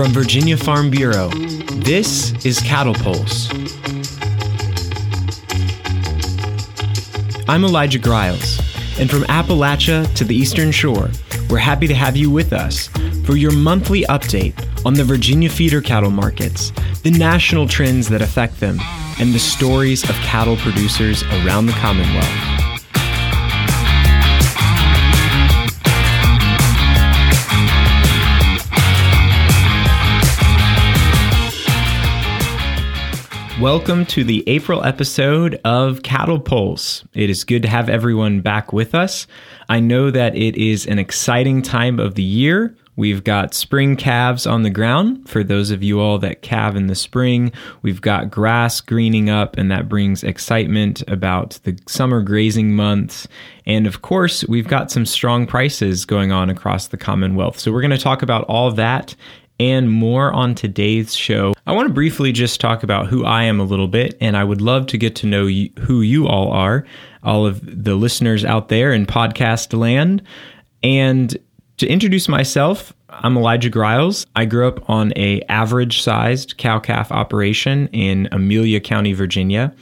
From Virginia Farm Bureau, this is Cattle Pulse. I'm Elijah Griles, and from Appalachia to the Eastern Shore, we're happy to have you with us for your monthly update on the Virginia feeder cattle markets, the national trends that affect them, and the stories of cattle producers around the Commonwealth. Welcome to the April episode of Cattle Pulse. It is good to have everyone back with us. I know that it is an exciting time of the year. We've got spring calves on the ground for those of you all that calve in the spring. We've got grass greening up, and that brings excitement about the summer grazing months. And of course, we've got some strong prices going on across the Commonwealth. So, we're going to talk about all that and more on today's show. I want to briefly just talk about who I am a little bit, and I would love to get to know you, who you all are, all of the listeners out there in podcast land. And to introduce myself, I'm Elijah Griles. I grew up on a average sized cow calf operation in Amelia County, Virginia.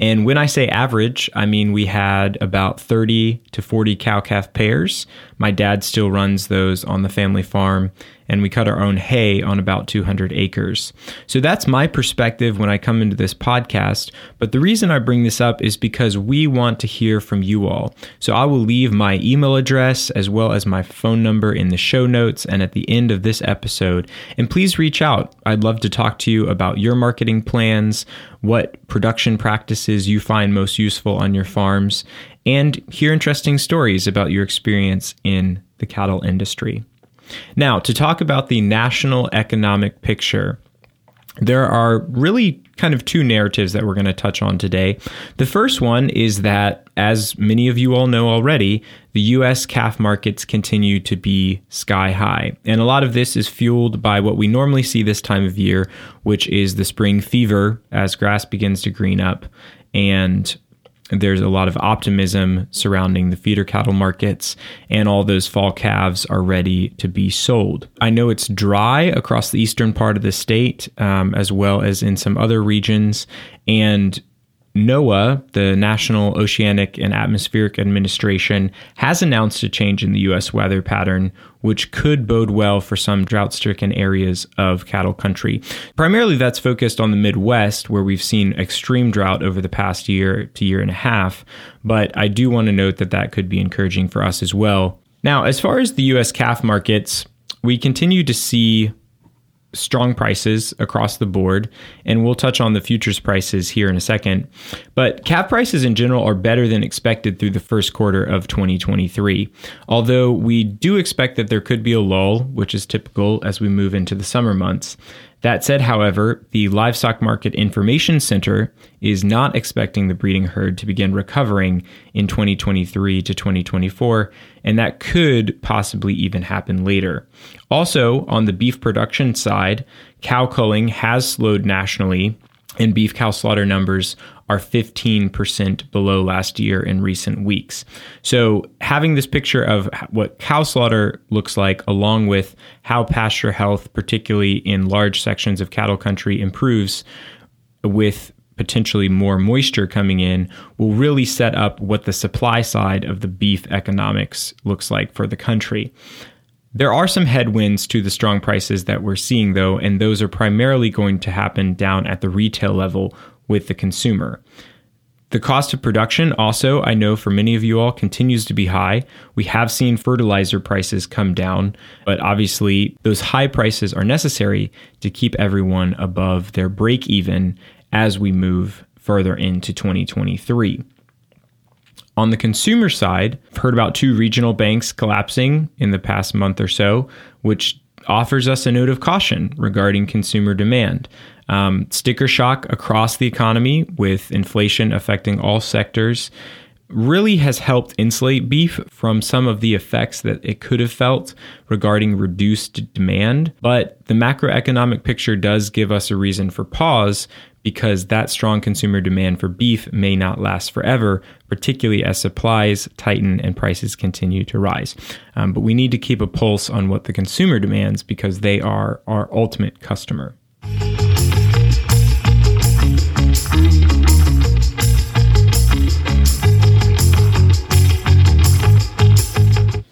And when I say average, I mean we had about 30 to 40 cow calf pairs. My dad still runs those on the family farm, and we cut our own hay on about 200 acres. So that's my perspective when I come into this podcast. But the reason I bring this up is because we want to hear from you all. So I will leave my email address as well as my phone number in the show notes and at the end of this episode. And please reach out. I'd love to talk to you about your marketing plans, what production practices you find most useful on your farms, and hear interesting stories about your experience in the cattle industry. Now, to talk about the national economic picture, there are really kind of two narratives that we're going to touch on today. The first one is that, as many of you all know already, the US calf markets continue to be sky high. And a lot of this is fueled by what we normally see this time of year, which is the spring fever as grass begins to green up and there's a lot of optimism surrounding the feeder cattle markets, and all those fall calves are ready to be sold. I know it's dry across the eastern part of the state, um, as well as in some other regions, and NOAA, the National Oceanic and Atmospheric Administration, has announced a change in the U.S. weather pattern, which could bode well for some drought stricken areas of cattle country. Primarily, that's focused on the Midwest, where we've seen extreme drought over the past year to year and a half. But I do want to note that that could be encouraging for us as well. Now, as far as the U.S. calf markets, we continue to see strong prices across the board, and we'll touch on the futures prices here in a second. But calf prices in general are better than expected through the first quarter of 2023. Although we do expect that there could be a lull, which is typical as we move into the summer months. That said, however, the Livestock Market Information Center is not expecting the breeding herd to begin recovering in 2023 to 2024, and that could possibly even happen later. Also, on the beef production side, cow culling has slowed nationally, and beef cow slaughter numbers are 15% below last year in recent weeks. So, having this picture of what cow slaughter looks like, along with how pasture health, particularly in large sections of cattle country, improves with potentially more moisture coming in, will really set up what the supply side of the beef economics looks like for the country. There are some headwinds to the strong prices that we're seeing, though, and those are primarily going to happen down at the retail level with the consumer. The cost of production, also, I know for many of you all, continues to be high. We have seen fertilizer prices come down, but obviously, those high prices are necessary to keep everyone above their break even as we move further into 2023. On the consumer side, I've heard about two regional banks collapsing in the past month or so, which offers us a note of caution regarding consumer demand. Um, sticker shock across the economy with inflation affecting all sectors really has helped insulate beef from some of the effects that it could have felt regarding reduced demand. But the macroeconomic picture does give us a reason for pause because that strong consumer demand for beef may not last forever, particularly as supplies tighten and prices continue to rise. Um, but we need to keep a pulse on what the consumer demands because they are our ultimate customer.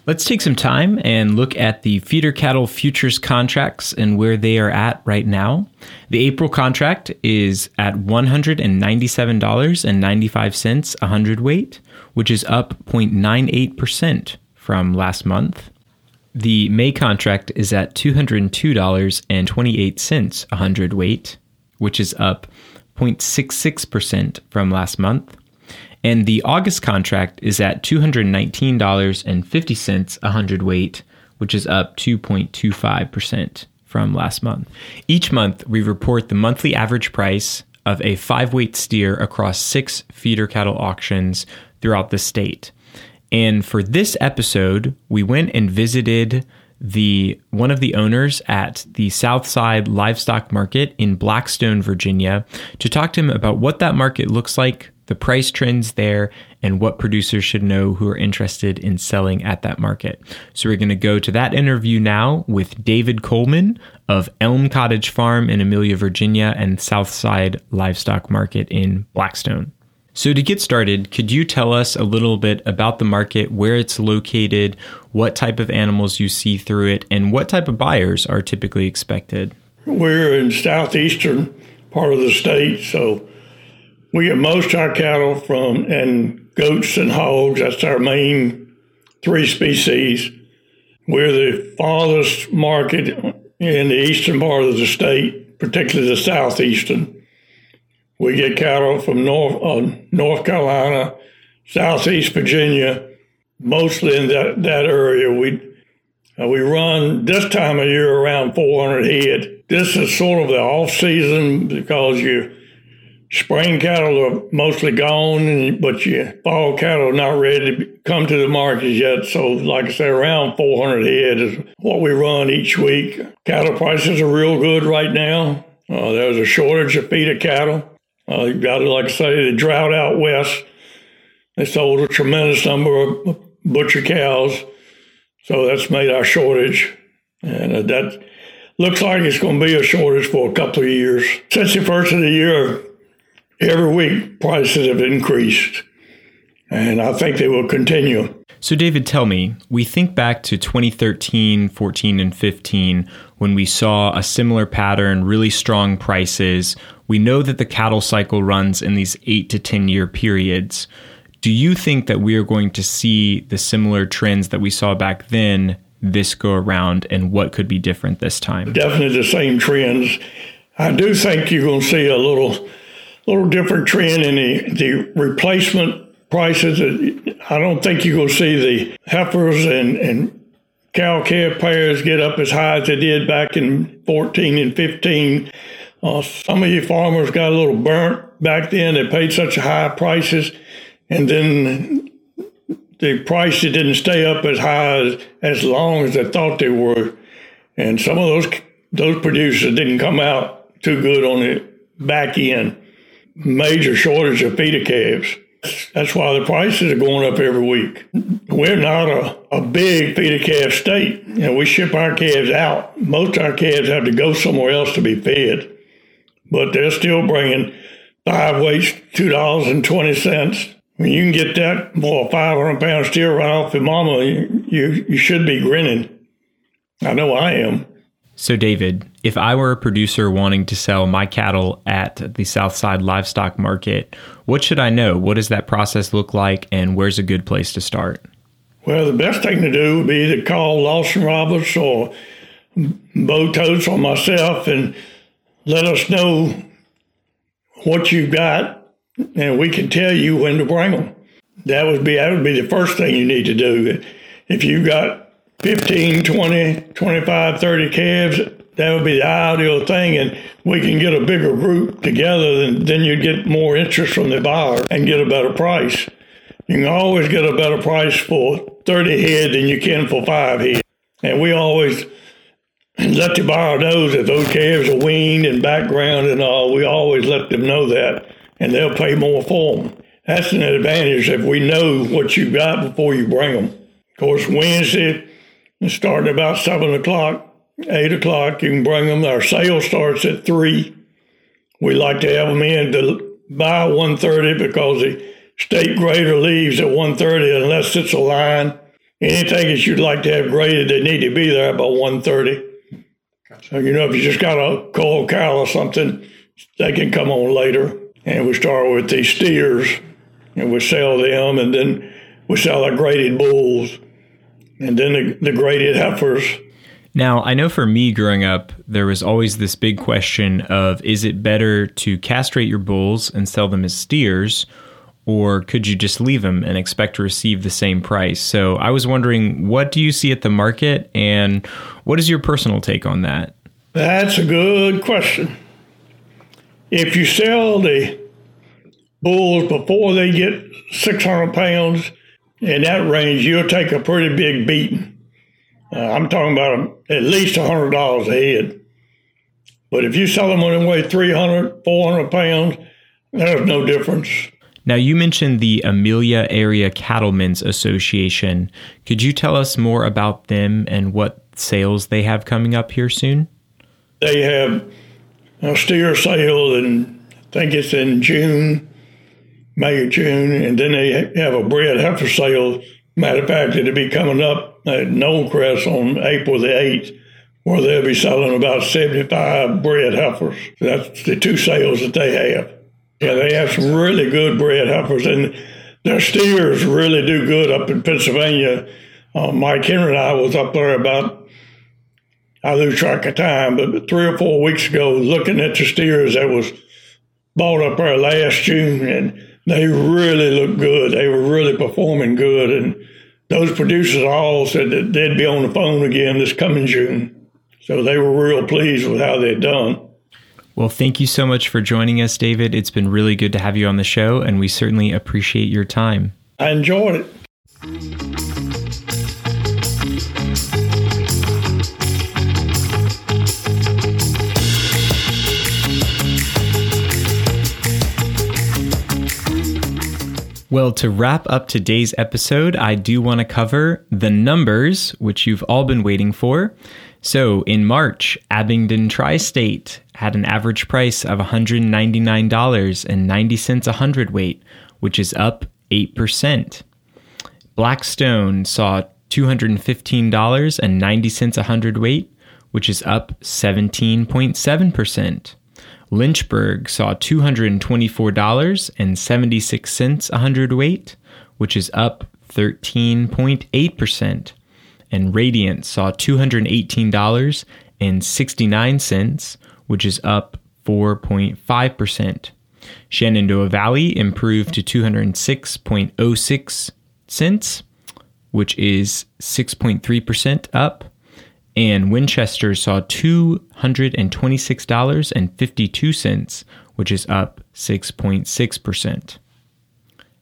Let's take some time and look at the feeder cattle futures contracts and where they are at right now. The April contract is at $197.95 a hundredweight, which is up 0.98% from last month. The May contract is at $202.28 a hundredweight, which is up 0.66% from last month. And the August contract is at $219.50 a hundredweight, which is up 2.25% from last month. Each month, we report the monthly average price of a five weight steer across six feeder cattle auctions throughout the state. And for this episode, we went and visited the one of the owners at the Southside Livestock Market in Blackstone, Virginia, to talk to him about what that market looks like, the price trends there, and what producers should know who are interested in selling at that market. So we're going to go to that interview now with David Coleman of Elm Cottage Farm in Amelia, Virginia, and Southside Livestock Market in Blackstone. So, to get started, could you tell us a little bit about the market, where it's located, what type of animals you see through it, and what type of buyers are typically expected? We're in southeastern part of the state, so we get most of our cattle from and goats and hogs. That's our main three species. We're the farthest market in the eastern part of the state, particularly the southeastern. We get cattle from North uh, North Carolina, Southeast Virginia, mostly in that, that area. We uh, we run this time of year around 400 head. This is sort of the off season because you spring cattle are mostly gone, but your fall cattle are not ready to come to the market yet. So, like I said, around 400 head is what we run each week. Cattle prices are real good right now. Uh, there's a shortage of feeder cattle. Uh, you got, like I say, the drought out west. They sold a tremendous number of butcher cows. So that's made our shortage. And uh, that looks like it's going to be a shortage for a couple of years. Since the first of the year, every week prices have increased, and I think they will continue. So, David, tell me, we think back to 2013, 14, and 15 when we saw a similar pattern, really strong prices. We know that the cattle cycle runs in these eight to 10 year periods. Do you think that we are going to see the similar trends that we saw back then this go around, and what could be different this time? Definitely the same trends. I do think you're going to see a little little different trend in the, the replacement prices. I don't think you're going to see the heifers and, and cow calf pairs get up as high as they did back in 14 and 15. Uh, some of you farmers got a little burnt back then. They paid such high prices, and then the prices didn't stay up as high as, as long as they thought they were. And some of those those producers didn't come out too good on the back end major shortage of feeder calves. That's why the prices are going up every week. We're not a, a big feeder calf state. Know, we ship our calves out. Most of our calves have to go somewhere else to be fed, but they're still bringing five weights, two dollars and twenty cents. When you can get that five hundred pound steer right off your mama, you you should be grinning. I know I am. So, David, if I were a producer wanting to sell my cattle at the Southside Livestock Market, what should I know? What does that process look like, and where's a good place to start? Well, the best thing to do would be to call Lawson Roberts or Bo Totes or myself and let us know what you've got, and we can tell you when to bring them. That would be that would be the first thing you need to do. If you've got 15, 20, 25, 30 calves, that would be the ideal thing. And we can get a bigger group together, and then you get more interest from the buyer and get a better price. You can always get a better price for 30 head than you can for five head. And we always let the buyer know that those calves are weaned and background and all. We always let them know that, and they'll pay more for them. That's an advantage if we know what you got before you bring them. Of course, Wednesday, starting about 7 o'clock, 8 o'clock, you can bring them. Our sale starts at 3. We like to have them in to by 1.30 because the state grader leaves at 1.30 unless it's a line. Anything that you'd like to have graded, they need to be there by 1.30. So, you know, if you just got a cold cow or something, they can come on later. And we start with the steers and we sell them and then we sell our graded bulls and then the, the graded heifers. Now, I know for me growing up, there was always this big question of is it better to castrate your bulls and sell them as steers, or could you just leave them and expect to receive the same price? So I was wondering, what do you see at the market, and what is your personal take on that? That's a good question. If you sell the bulls before they get 600 pounds in that range, you'll take a pretty big beating. Uh, I'm talking about at least $100 a head. But if you sell them when they weigh 300, 400 pounds, there's no difference. Now, you mentioned the Amelia Area Cattlemen's Association. Could you tell us more about them and what sales they have coming up here soon? They have a steer sale, and I think it's in June, May or June, and then they have a bred heifer sale. Matter of fact, it'll be coming up at Knollcrest on April the 8th, where they'll be selling about 75 bred heifers. That's the two sales that they have. Yeah, they have some really good bred heifers, and their steers really do good up in Pennsylvania. Uh, Mike Henry and I was up there about, I lose track of time, but three or four weeks ago, looking at the steers that was bought up there last June, and they really looked good. They were really performing good, and those producers all said that they'd be on the phone again this coming June. So they were real pleased with how they'd done. Well, thank you so much for joining us, David. It's been really good to have you on the show, and we certainly appreciate your time. I enjoyed it. Well, to wrap up today's episode, I do want to cover the numbers, which you've all been waiting for. So in March, Abingdon Tri State had an average price of $199.90 a hundredweight, which is up 8%. Blackstone saw $215.90 a hundredweight, which is up 17.7%. Lynchburg saw $224.76 a hundredweight, which is up 13.8% and Radiant saw $218.69, which is up 4.5%. Shenandoah Valley improved to 206.06 cents, which is 6.3% up. And Winchester saw $226.52, which is up 6.6%.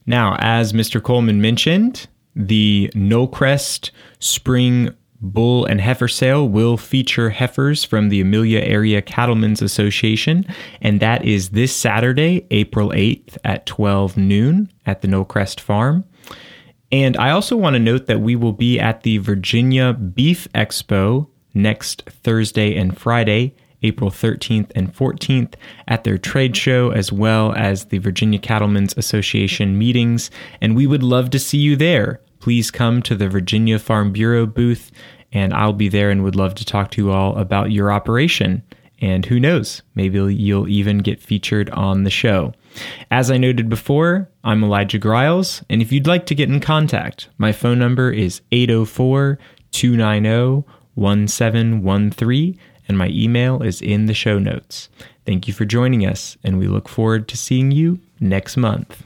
Now, as Mr. Coleman mentioned, the Knollcrest Spring Bull and Heifer Sale will feature heifers from the Amelia Area Cattlemen's Association, and that is this Saturday, April 8th at 12 noon at the Knollcrest Farm. And I also want to note that we will be at the Virginia Beef Expo next Thursday and Friday, April 13th and 14th, at their trade show, as well as the Virginia Cattlemen's Association meetings. And we would love to see you there please come to the Virginia Farm Bureau booth, and I'll be there and would love to talk to you all about your operation. And who knows, maybe you'll even get featured on the show. As I noted before, I'm Elijah Griles, and if you'd like to get in contact, my phone number is 804 290 1713, and my email is in the show notes. Thank you for joining us, and we look forward to seeing you next month.